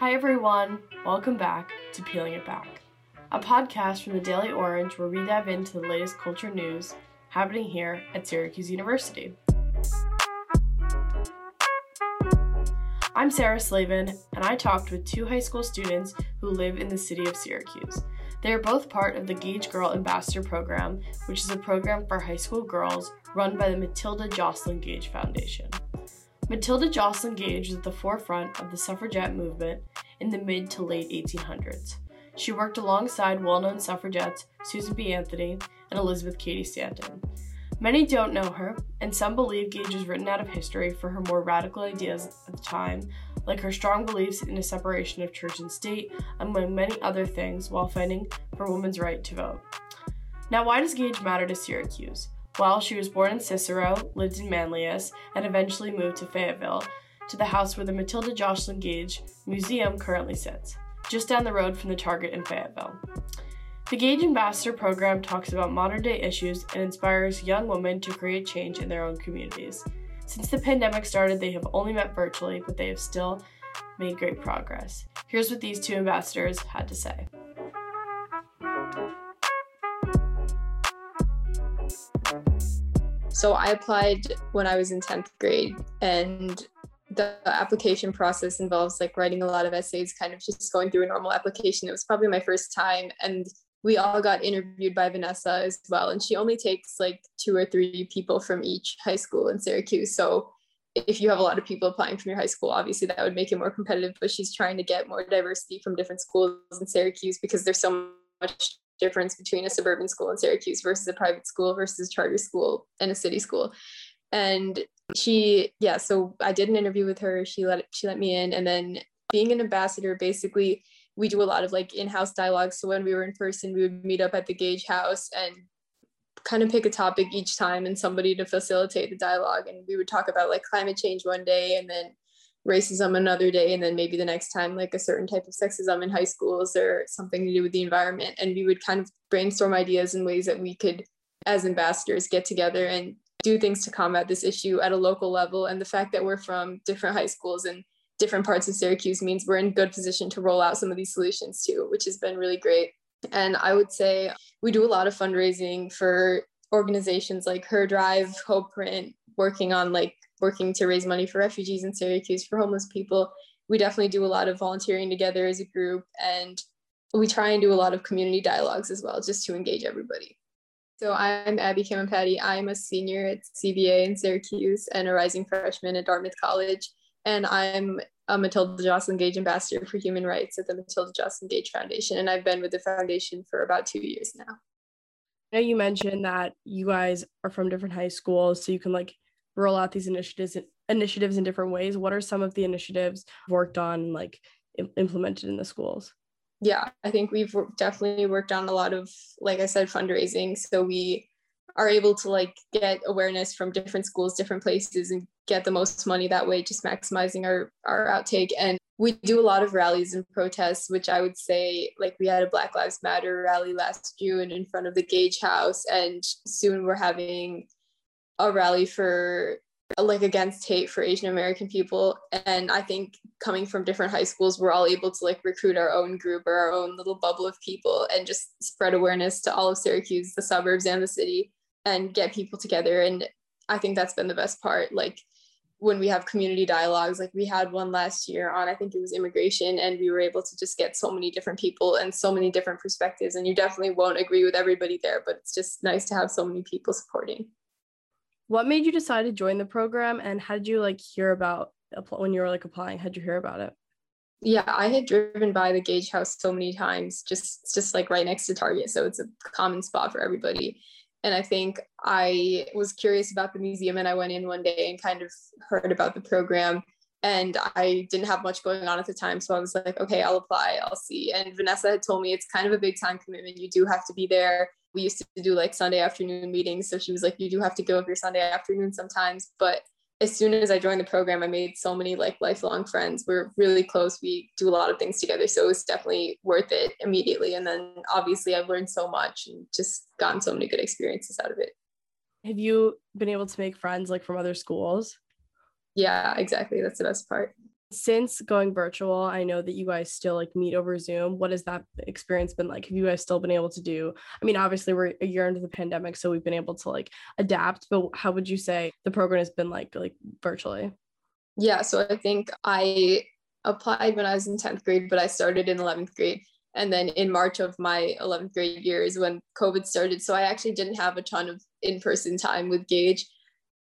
Hi, everyone. Welcome back to Peeling It Back, a podcast from the Daily Orange where we dive into the latest culture news happening here at Syracuse University. I'm Sarah Slavin, and I talked with two high school students who live in the city of Syracuse. They are both part of the Gage Girl Ambassador Program, which is a program for high school girls run by the Matilda Joslyn Gage Foundation. Matilda Joslyn Gage was at the forefront of the suffragette movement in the mid to late 1800s. She worked alongside well known suffragettes Susan B. Anthony and Elizabeth Cady Stanton. Many don't know her, and some believe Gage is written out of history for her more radical ideas at the time, like her strong beliefs in a separation of church and state, among many other things, while fighting for women's right to vote. Now, why does Gage matter to Syracuse? Well, she was born in Cicero, lived in Manlius, and eventually moved to Fayetteville, to the house where the Matilda Joslyn Gage Museum currently sits, just down the road from the Target in Fayetteville. The Gage Ambassador program talks about modern day issues and inspires young women to create change in their own communities. Since the pandemic started, they have only met virtually, but they have still made great progress. Here's what these two ambassadors had to say. So I applied when I was in 10th grade and the application process involves like writing a lot of essays, kind of just going through a normal application. It was probably my first time and we all got interviewed by Vanessa as well. And she only takes like two or three people from each high school in Syracuse. So if you have a lot of people applying from your high school, obviously that would make it more competitive. But she's trying to get more diversity from different schools in Syracuse because there's so much difference between a suburban school in Syracuse versus a private school versus a charter school and a city school. And she, yeah, so I did an interview with her. She let she let me in, and then being an ambassador, basically, we do a lot of like in-house dialogue. So when we were in person, we would meet up at the Gage House and kind of pick a topic each time and somebody to facilitate the dialogue. And we would talk about like climate change one day, and then racism another day and then maybe the next time like a certain type of sexism in high schools or something to do with the environment and we would kind of brainstorm ideas and ways that we could as ambassadors get together and do things to combat this issue at a local level and the fact that we're from different high schools and different parts of Syracuse means we're in good position to roll out some of these solutions too which has been really great and I would say we do a lot of fundraising for organizations like Her Drive, HopePrint, working on like working to raise money for refugees in Syracuse, for homeless people. We definitely do a lot of volunteering together as a group, and we try and do a lot of community dialogues as well, just to engage everybody. So I'm Abby Kambhampaty. I'm a senior at CBA in Syracuse and a rising freshman at Dartmouth College. And I'm a Matilda Joslyn Gage Ambassador for Human Rights at the Matilda Joslyn Gage Foundation. And I've been with the foundation for about two years now. I know you mentioned that you guys are from different high schools, so you can like roll out these initiatives initiatives in different ways what are some of the initiatives worked on like implemented in the schools yeah i think we've definitely worked on a lot of like i said fundraising. So we are able to like get awareness from different schools different places and get the most money that way just maximizing our our outtake. And we do a lot of rallies and protests which i would say like we had a black lives matter rally last june in front of the gage house. And soon we're having a rally for like against hate for Asian American people. And I think coming from different high schools, we're all able to like recruit our own group or our own little bubble of people and just spread awareness to all of Syracuse, the suburbs and the city, and get people together. And I think that's been the best part. Like when we have community dialogues, like we had one last year on, I think it was immigration, and we were able to just get so many different people and so many different perspectives. And you definitely won't agree with everybody there, but it's just nice to have so many people supporting what made you decide to join the program and how did you like hear about when you were like applying how did you hear about it? Yeah i had driven by the gage house so many times just just like right next to target so it's a common spot for everybody. And i think i was curious about the museum and i went in one day and kind of heard about the program and i didn't have much going on at the time so i was like okay i'll apply i'll see. And vanessa had told me it's kind of a big time commitment you do have to be there we used to do like Sunday afternoon meetings. So she was like, you do have to go your Sunday afternoon sometimes. But as soon as I joined the program, I made so many like lifelong friends. We're really close. We do a lot of things together. So it was definitely worth it immediately. And then obviously I've learned so much and just gotten so many good experiences out of it. Have you been able to make friends like from other schools? Yeah, exactly. That's the best part. Since going virtual, I know that you guys still like meet over Zoom. What has that experience been like? Have you guys still been able to do? I mean, obviously we're a year into the pandemic, so we've been able to like adapt, but how would you say the program has been like like virtually? Yeah, so I think I applied when I was in 10th grade, but I started in 11th grade. And then in March of my 11th grade year is when COVID started. So I actually didn't have a ton of in person time with Gage,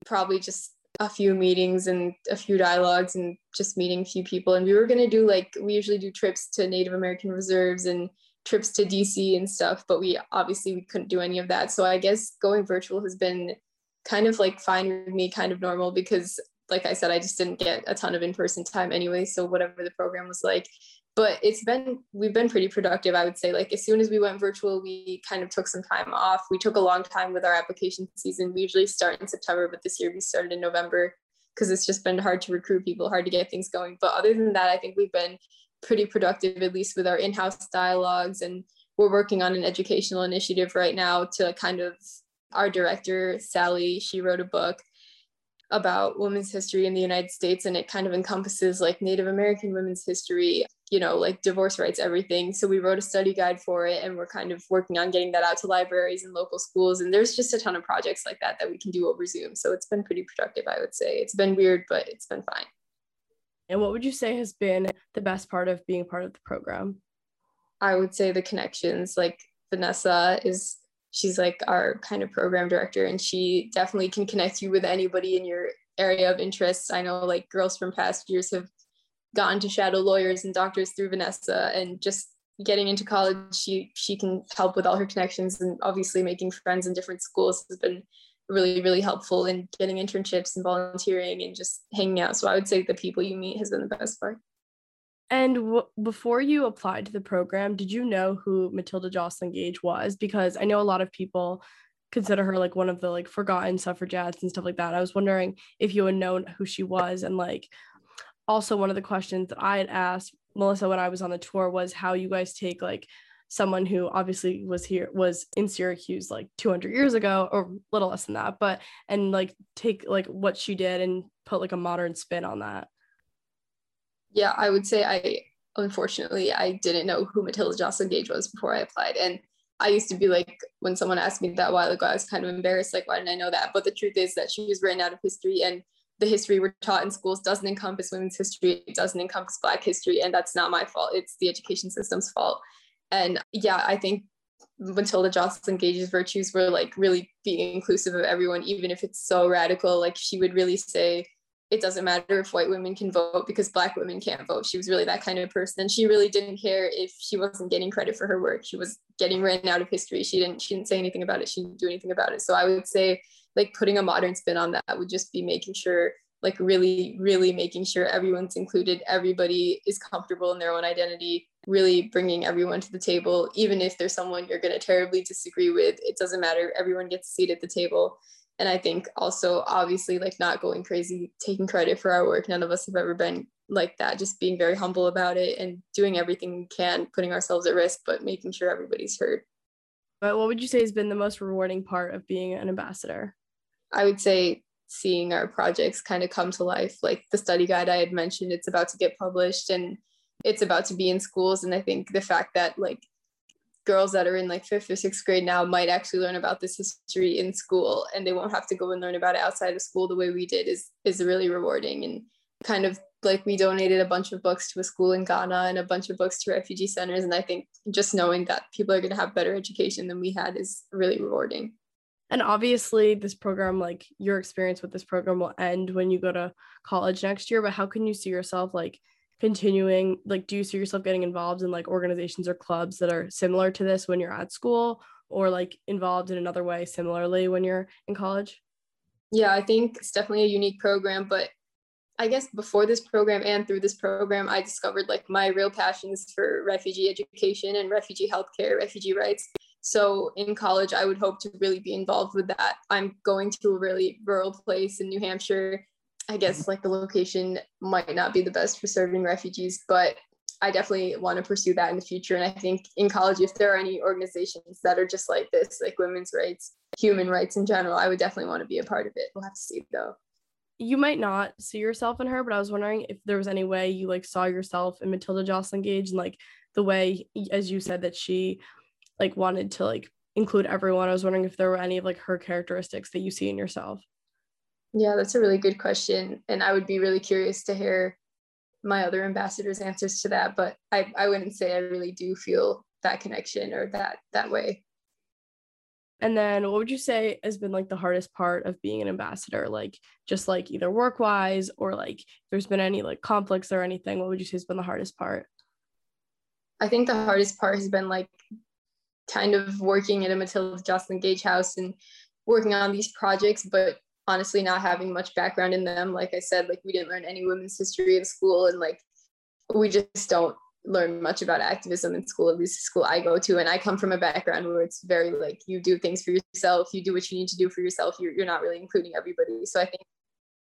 probably just a few meetings and a few dialogues and just meeting a few people. And we were going to do like, we usually do trips to Native American reserves and trips to DC and stuff, but we obviously we couldn't do any of that. So I guess going virtual has been kind of like fine with me, kind of normal because like I said, I just didn't get a ton of in-person time anyway. So whatever the program was like, but it's been we've been pretty productive i would say. Like as soon as we went virtual we kind of took some time off. We took a long time with our application season. We usually start in september but this year we started in november because it's just been hard to recruit people hard to get things going. But other than that i think we've been pretty productive at least with our in-house dialogues. And we're working on an educational initiative right now to kind of our director sally she wrote a book about women's history in the United States and it kind of encompasses like Native American women's history, you know, like divorce rights, everything. So we wrote a study guide for it and we're kind of working on getting that out to libraries and local schools. And there's just a ton of projects like that that we can do over Zoom. So it's been pretty productive, I would say. It's been weird, but it's been fine. And what would you say has been the best part of being part of the program? I would say the connections. Like Vanessa is she's like our kind of program director and she definitely can connect you with anybody in your area of interest. I know like girls from past years have gotten to shadow lawyers and doctors through Vanessa and just getting into college she she can help with all her connections and obviously making friends in different schools has been really really helpful in getting internships and volunteering and just hanging out so i would say the people you meet has been the best part and w- before you applied to the program, did you know who Matilda Joslyn Gage was? Because I know a lot of people consider her like one of the like forgotten suffragettes and stuff like that. I was wondering if you had known who she was and like also one of the questions that I had asked Melissa when I was on the tour was how you guys take like someone who obviously was here was in Syracuse like 200 years ago or a little less than that but and like take like what she did and put like a modern spin on that yeah, I would say I unfortunately I didn't know who Matilda Joslyn Gage was before I applied. And I used to be like, when someone asked me that a while ago, I was kind of embarrassed, like, why didn't I know that? But the truth is that she was written out of history and the history we're taught in schools doesn't encompass women's history, it doesn't encompass Black history. And that's not my fault. It's the education system's fault. And yeah, I think Matilda Joslyn Gage's virtues were like really being inclusive of everyone, even if it's so radical. Like she would really say, it doesn't matter if white women can vote because black women can't vote. She was really that kind of person. And she really didn't care if she wasn't getting credit for her work. She was getting written out of history. She didn't she didn't say anything about it. She didn't do anything about it. So I would say like putting a modern spin on that would just be making sure like really really making sure everyone's included everybody is comfortable in their own identity really bringing everyone to the table even if there's someone you're going to terribly disagree with it doesn't matter everyone gets a seat at the table and i think also obviously like not going crazy taking credit for our work. None of us have ever been like that just being very humble about it and doing everything we can putting ourselves at risk but making sure everybody's heard but what would you say has been the most rewarding part of being an ambassador? I would say seeing our projects kind of come to life like the study guide i had mentioned it's about to get published and it's about to be in schools. And i think the fact that like girls that are in like fifth or sixth grade now might actually learn about this history in school and they won't have to go and learn about it outside of school the way we did is is really rewarding and kind of like we donated a bunch of books to a school in Ghana and a bunch of books to refugee centers and I think just knowing that people are going to have better education than we had is really rewarding. And obviously this program like your experience with this program will end when you go to college next year but how can you see yourself like continuing like do you see yourself getting involved in like organizations or clubs that are similar to this when you're at school or like involved in another way similarly when you're in college? Yeah i think it's definitely a unique program but i guess before this program and through this program i discovered like my real passions for refugee education and refugee healthcare refugee rights. So in college i would hope to really be involved with that. I'm going to a really rural place in new hampshire I guess like the location might not be the best for serving refugees, but I definitely want to pursue that in the future. And I think in college, if there are any organizations that are just like this, like women's rights, human rights in general, I would definitely want to be a part of it. We'll have to see though. you might not see yourself in her, but I was wondering if there was any way you like saw yourself in Matilda Joslyn Gage and like the way, as you said, that she like wanted to like include everyone. I was wondering if there were any of like her characteristics that you see in yourself. Yeah, that's a really good question. And I would be really curious to hear my other ambassadors' answers to that. But I, I wouldn't say I really do feel that connection or that that way. And then what would you say has been like the hardest part of being an ambassador? Like just like either work wise or like if there's been any like conflicts or anything, what would you say has been the hardest part? I think the hardest part has been like kind of working at a Matilda Joslyn Gage house and working on these projects, but honestly not having much background in them. Like I said, like we didn't learn any women's history in school and like we just don't learn much about activism in school, at least the school I go to. And I come from a background where it's very like you do things for yourself, you do what you need to do for yourself. You're, you're not really including everybody. So I think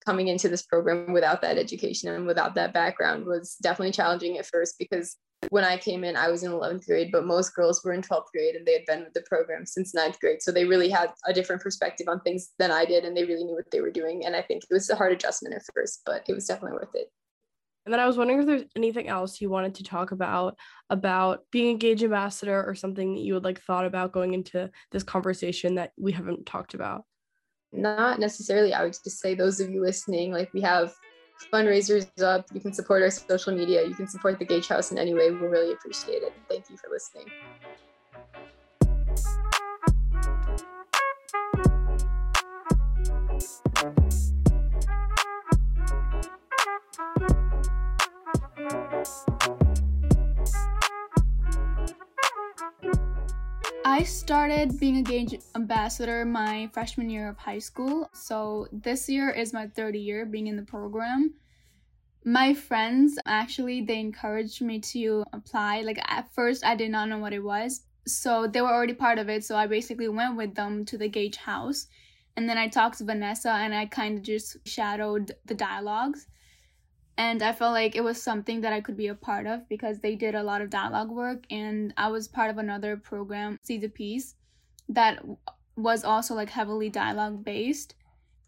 coming into this program without that education and without that background was definitely challenging at first because when I came in, I was in 11th grade, but most girls were in 12th grade and they had been with the program since 9th grade. So they really had a different perspective on things than I did and they really knew what they were doing. And I think it was a hard adjustment at first, but it was definitely worth it. And then I was wondering if there's anything else you wanted to talk about about being a Gage ambassador or something that you had like thought about going into this conversation that we haven't talked about. Not necessarily. I would just say those of you listening, like we have fundraisers up. You can support our social media. You can support the Gage House in any way. We'll really appreciate it. Thank you for listening. I started being a Gage ambassador my freshman year of high school. So this year is my third year being in the program. My friends actually they encouraged me to apply. Like at first I did not know what it was. So they were already part of it. So I basically went with them to the Gage house. And then I talked to Vanessa and I kind of just shadowed the dialogues and I felt like it was something that I could be a part of because they did a lot of dialogue work and I was part of another program, See the Piece, that was also like heavily dialogue based.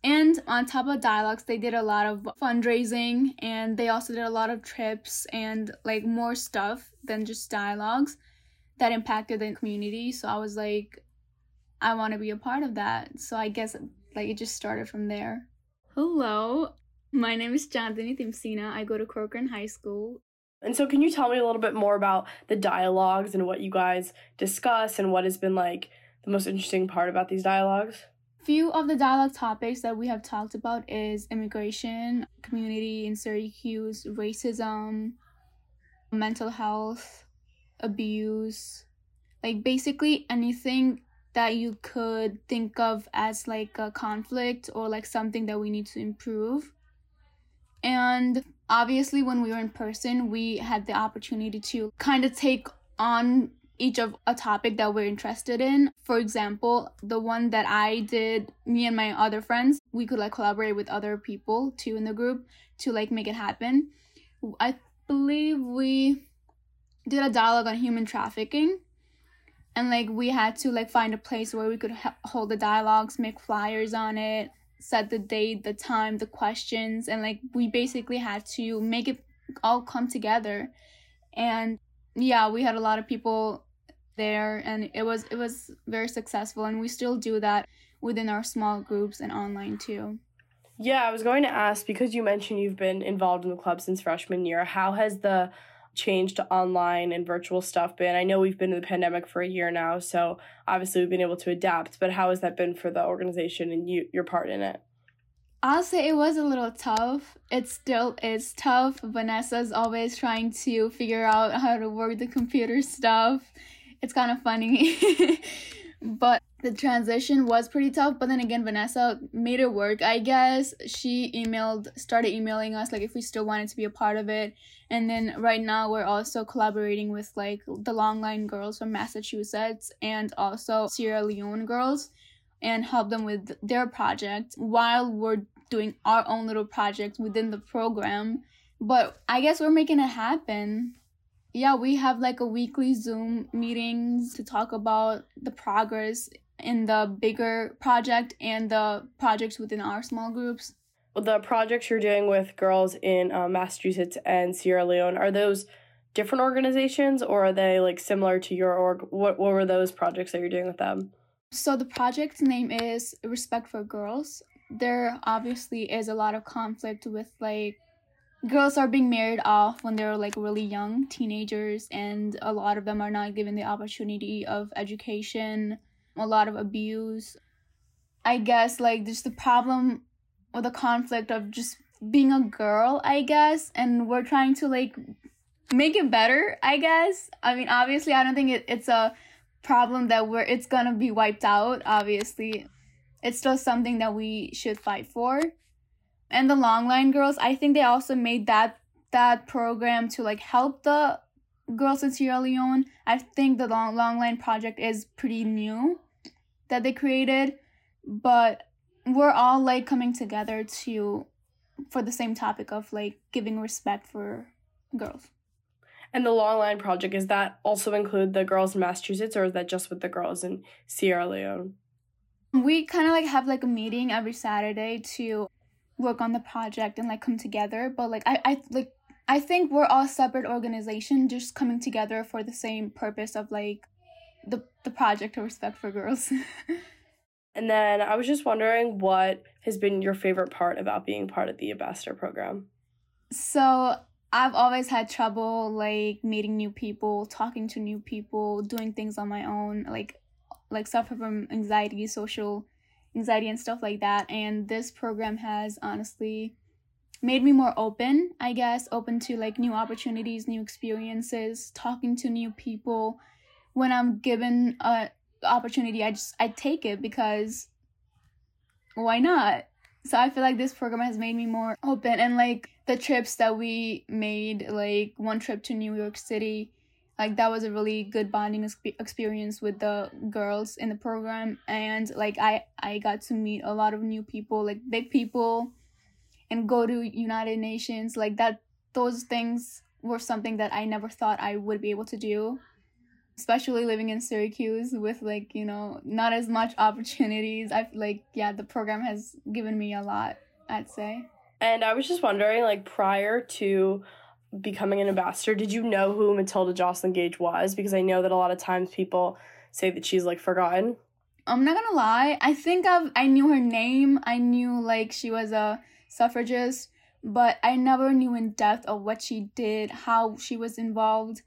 And on top of dialogues, they did a lot of fundraising and they also did a lot of trips and like more stuff than just dialogues that impacted the community. So I was like, I want to be a part of that. So I guess like it just started from there. Hello, my name is Chandani Timsina. I go to Corcoran High School. And so, can you tell me a little bit more about the dialogues and what you guys discuss and what has been like the most interesting part about these dialogues? Few of the dialogue topics that we have talked about is immigration, community in Syracuse, racism, mental health, abuse, like basically anything that you could think of as like a conflict or like something that we need to improve. And obviously, when we were in person, we had the opportunity to kind of take on each of a topic that we're interested in. For example, the one that I did, me and my other friends, we could like collaborate with other people too in the group to like make it happen. I believe we did a dialogue on human trafficking and like we had to like find a place where we could hold the dialogues, make flyers on it, set the date, the time, the questions, and like we basically had to make it all come together. And yeah, we had a lot of people there and it was it was very successful and we still do that within our small groups and online too. Yeah, I was going to ask because you mentioned you've been involved in the club since freshman year. How has the change to online and virtual stuff been? I know we've been in the pandemic for a year now, so obviously we've been able to adapt, but how has that been for the organization and you your part in it? I'll say it was a little tough. It still is tough. Vanessa's always trying to figure out how to work the computer stuff. It's kind of funny. but the transition was pretty tough but then again vanessa made it work i guess. She emailed started emailing us like if we still wanted to be a part of it. And then right now we're also collaborating with like the longline girls from massachusetts and also sierra leone girls and help them with their project while we're doing our own little project within the program. But i guess we're making it happen. Yeah, we have like a weekly Zoom meetings to talk about the progress in the bigger project and the projects within our small groups. the projects you're doing with girls in uh, Massachusetts and Sierra Leone are those different organizations or are they like similar to your org? What what were those projects that you're doing with them? So the project's name is Respect for Girls. There obviously is a lot of conflict with like girls are being married off when they're like really young teenagers and a lot of them are not given the opportunity of education a lot of abuse. I guess like just the problem or the conflict of just being a girl i guess and we're trying to like make it better i guess. I mean obviously i don't think it, it's a problem that we're it's gonna be wiped out obviously. It's still something that we should fight for. And the long line girls i think they also made that that program to like help the girls in sierra leone i think the long, long line project is pretty new that they created but we're all like coming together to for the same topic of like giving respect for girls. And the long line project is that also include the girls in massachusetts or is that just with the girls in sierra leone? We kind of like have like a meeting every saturday to work on the project and like come together but like i i like i think we're all separate organization just coming together for the same purpose of like the the project of respect for girls and then i was just wondering what has been your favorite part about being part of the ambassador program so i've always had trouble like meeting new people talking to new people doing things on my own like like suffer from anxiety social anxiety and stuff like that. And this program has honestly made me more open, I guess, open to like new opportunities, new experiences, talking to new people. When I'm given a opportunity, I just I take it because why not? So I feel like this program has made me more open and like the trips that we made, like one trip to New York City, like that was a really good bonding experience with the girls in the program. And like i i got to meet a lot of new people like big people and go to united nations. Like that those things were something that i never thought i would be able to do especially living in syracuse with like you know not as much opportunities i like yeah the program has given me a lot i'd say and i was just wondering like prior to becoming an ambassador, did you know who Matilda Joslyn Gage was? Because I know that a lot of times people say that she's like forgotten. I'm not gonna lie. I think I've I knew her name. I knew like she was a suffragist, but I never knew in depth of what she did, how she was involved,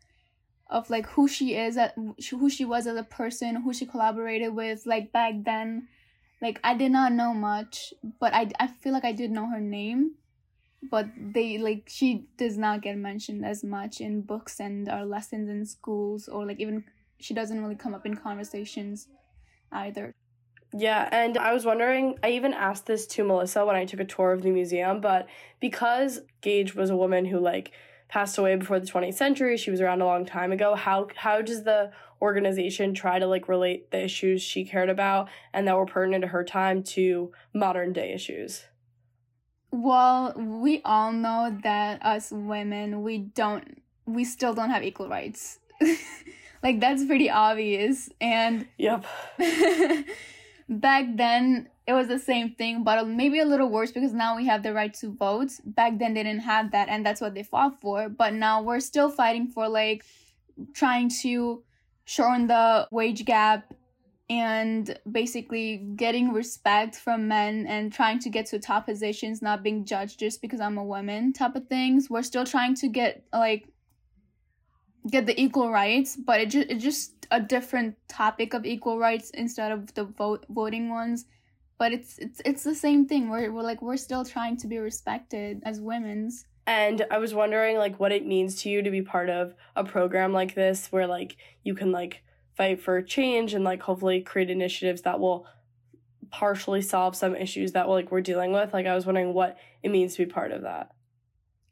of like who she is, at who she was as a person, who she collaborated with. Like back then, like I did not know much, but I I feel like I did know her name but they like she does not get mentioned as much in books and our lessons in schools or like even she doesn't really come up in conversations either yeah, and I was wondering, I even asked this to Melissa when I took a tour of the museum, but because Gage was a woman who like passed away before the 20th century, she was around a long time ago, how how does the organization try to like relate the issues she cared about and that were pertinent to her time to modern day issues? Well, we all know that us women, we don't, we still don't have equal rights. like, that's pretty obvious. And, yep. back then, it was the same thing, but maybe a little worse because now we have the right to vote. Back then, they didn't have that, and that's what they fought for. But now we're still fighting for, like, trying to shorten the wage gap and basically getting respect from men and trying to get to top positions, not being judged just because I'm a woman type of things. We're still trying to get like get the equal rights, but it just it's just a different topic of equal rights instead of the vote voting ones. But it's it's it's the same thing. We're we're like we're still trying to be respected as women's. And I was wondering like what it means to you to be part of a program like this where like you can like fight for change and like hopefully create initiatives that will partially solve some issues that like we're dealing with like i was wondering what it means to be part of that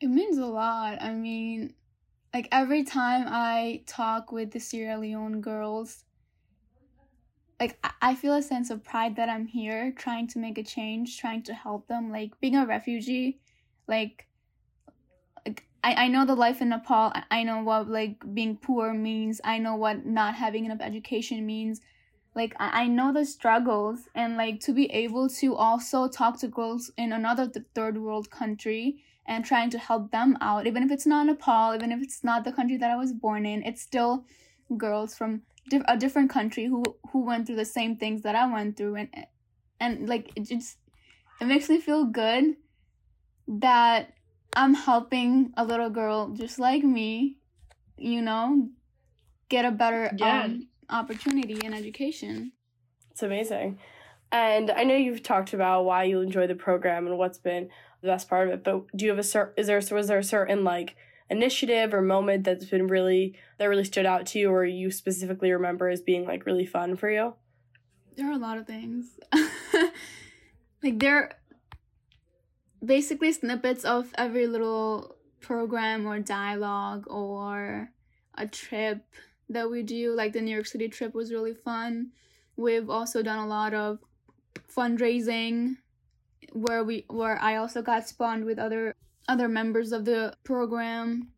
it means a lot i mean like every time i talk with the sierra leone girls like i feel a sense of pride that i'm here trying to make a change trying to help them like being a refugee like like I, I know the life in Nepal. I know what like being poor means. I know what not having enough education means. like I, I know the struggles and like to be able to also talk to girls in another th- third world country and trying to help them out even if it's not nepal even if it's not the country that i was born in it's still girls from a different country who who went through the same things that i went through and and like it just it makes me feel good that i'm helping a little girl just like me you know get a better Yeah. um, opportunity in education It's amazing. And I know you've talked about why you enjoy the program and what's been the best part of it, but do you have a cer- is there was there a certain like initiative or moment that's been really that really stood out to you or you specifically remember as being like really fun for you? There are a lot of things. like there basically snippets of every little program or dialogue or a trip that we do. Like the New York City trip was really fun. We've also done a lot of fundraising where we where I also got spawned with other other members of the program.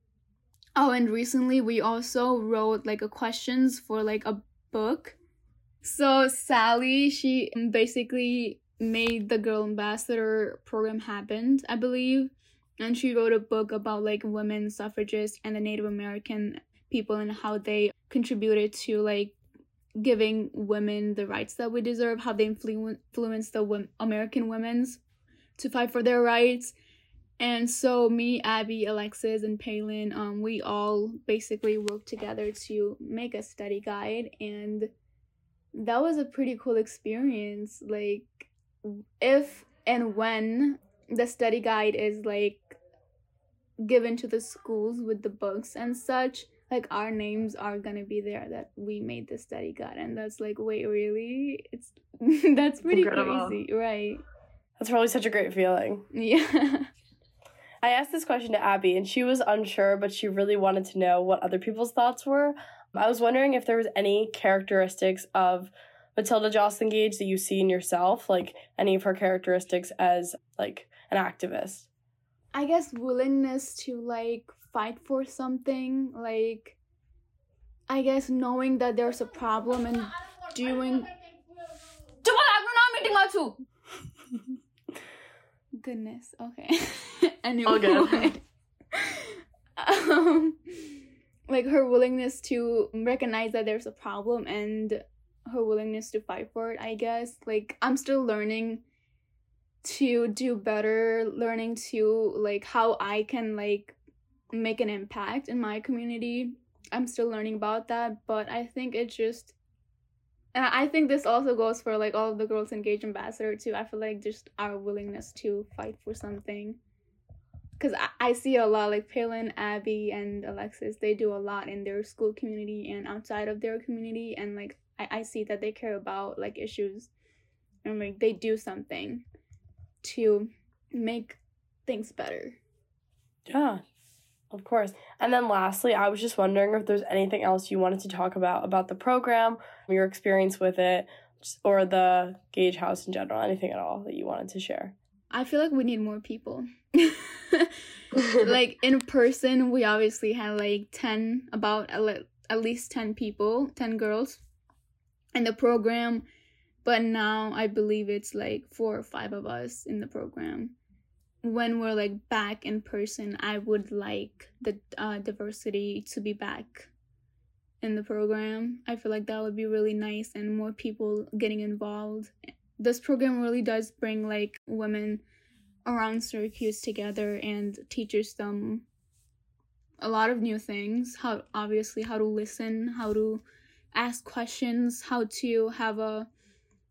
Oh, and recently we also wrote like a questions for like a book so Sally, she basically made the Girl Ambassador program happen, I believe, and she wrote a book about like women suffragists and the Native American people and how they contributed to like giving women the rights that we deserve, how they influ- influenced the wom- American women's to fight for their rights. And so me, Abby, Alexis, and Palin, um, we all basically worked together to make a study guide and that was a pretty cool experience like if and when the study guide is like given to the schools with the books and such like our names are gonna be there that we made the study guide and that's like wait really it's that's pretty Incredible. crazy right That's probably such a great feeling. yeah I asked this question to Abby and she was unsure, but she really wanted to know what other people's thoughts were. I was wondering if there was any characteristics of Matilda Joslyn Gage that you see in yourself, like any of her characteristics as like an activist. i guess willingness to like fight for something like i guess knowing that there's a problem and doing Goodness. Okay. anyway. Good. um, like her willingness to recognize that there's a problem and her willingness to fight for it. I guess. Like I'm still learning to do better. Learning to like how I can like make an impact in my community. I'm still learning about that, but I think it's just and I think this also goes for like all of the girls engaged ambassador too. I feel like just our willingness to fight for something. Cause I, I see a lot like Palin, Abby, and Alexis. They do a lot in their school community and outside of their community, and like I, I see that they care about like issues, and like they do something to make things better. Yeah, of course. And then lastly, I was just wondering if there's anything else you wanted to talk about about the program, your experience with it, or the Gage House in general, anything at all that you wanted to share. I feel like we need more people. like in person we obviously had like 10 about at least 10 people 10 girls in the program but now i believe it's like four or five of us in the program when we're like back in person i would like the uh, diversity to be back in the program i feel like that would be really nice and more people getting involved this program really does bring like women around Syracuse together and teaches them a lot of new things. How obviously how to listen, how to ask questions, how to have a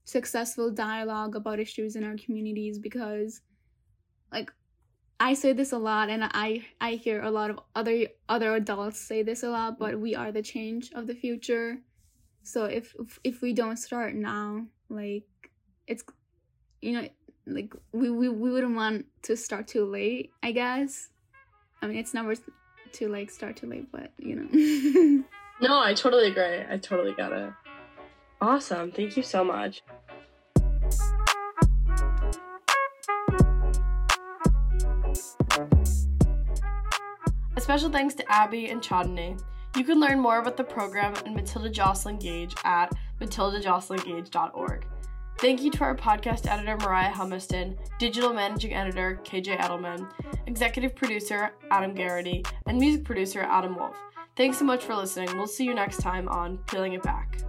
successful dialogue about issues in our communities because like I say this a lot and I I hear a lot of other other adults say this a lot, but we are the change of the future. So if if, we don't start now, like it's you know like we, we we wouldn't want to start too late i guess i mean it's never to like start too late but you know No, I totally agree. I totally got it. Awesome. Thank you so much. Special thanks to Abby and Chodney. You can learn more about the program and Matilda Joslyn Gage at matildajoslyngage.org. Thank you to our podcast editor, Moriah Humiston, digital managing editor, KJ Edelman, executive producer, Adam Garrity, and music producer, Adam Wolff. Thanks so much for listening. We'll see you next time on Peeling It Back.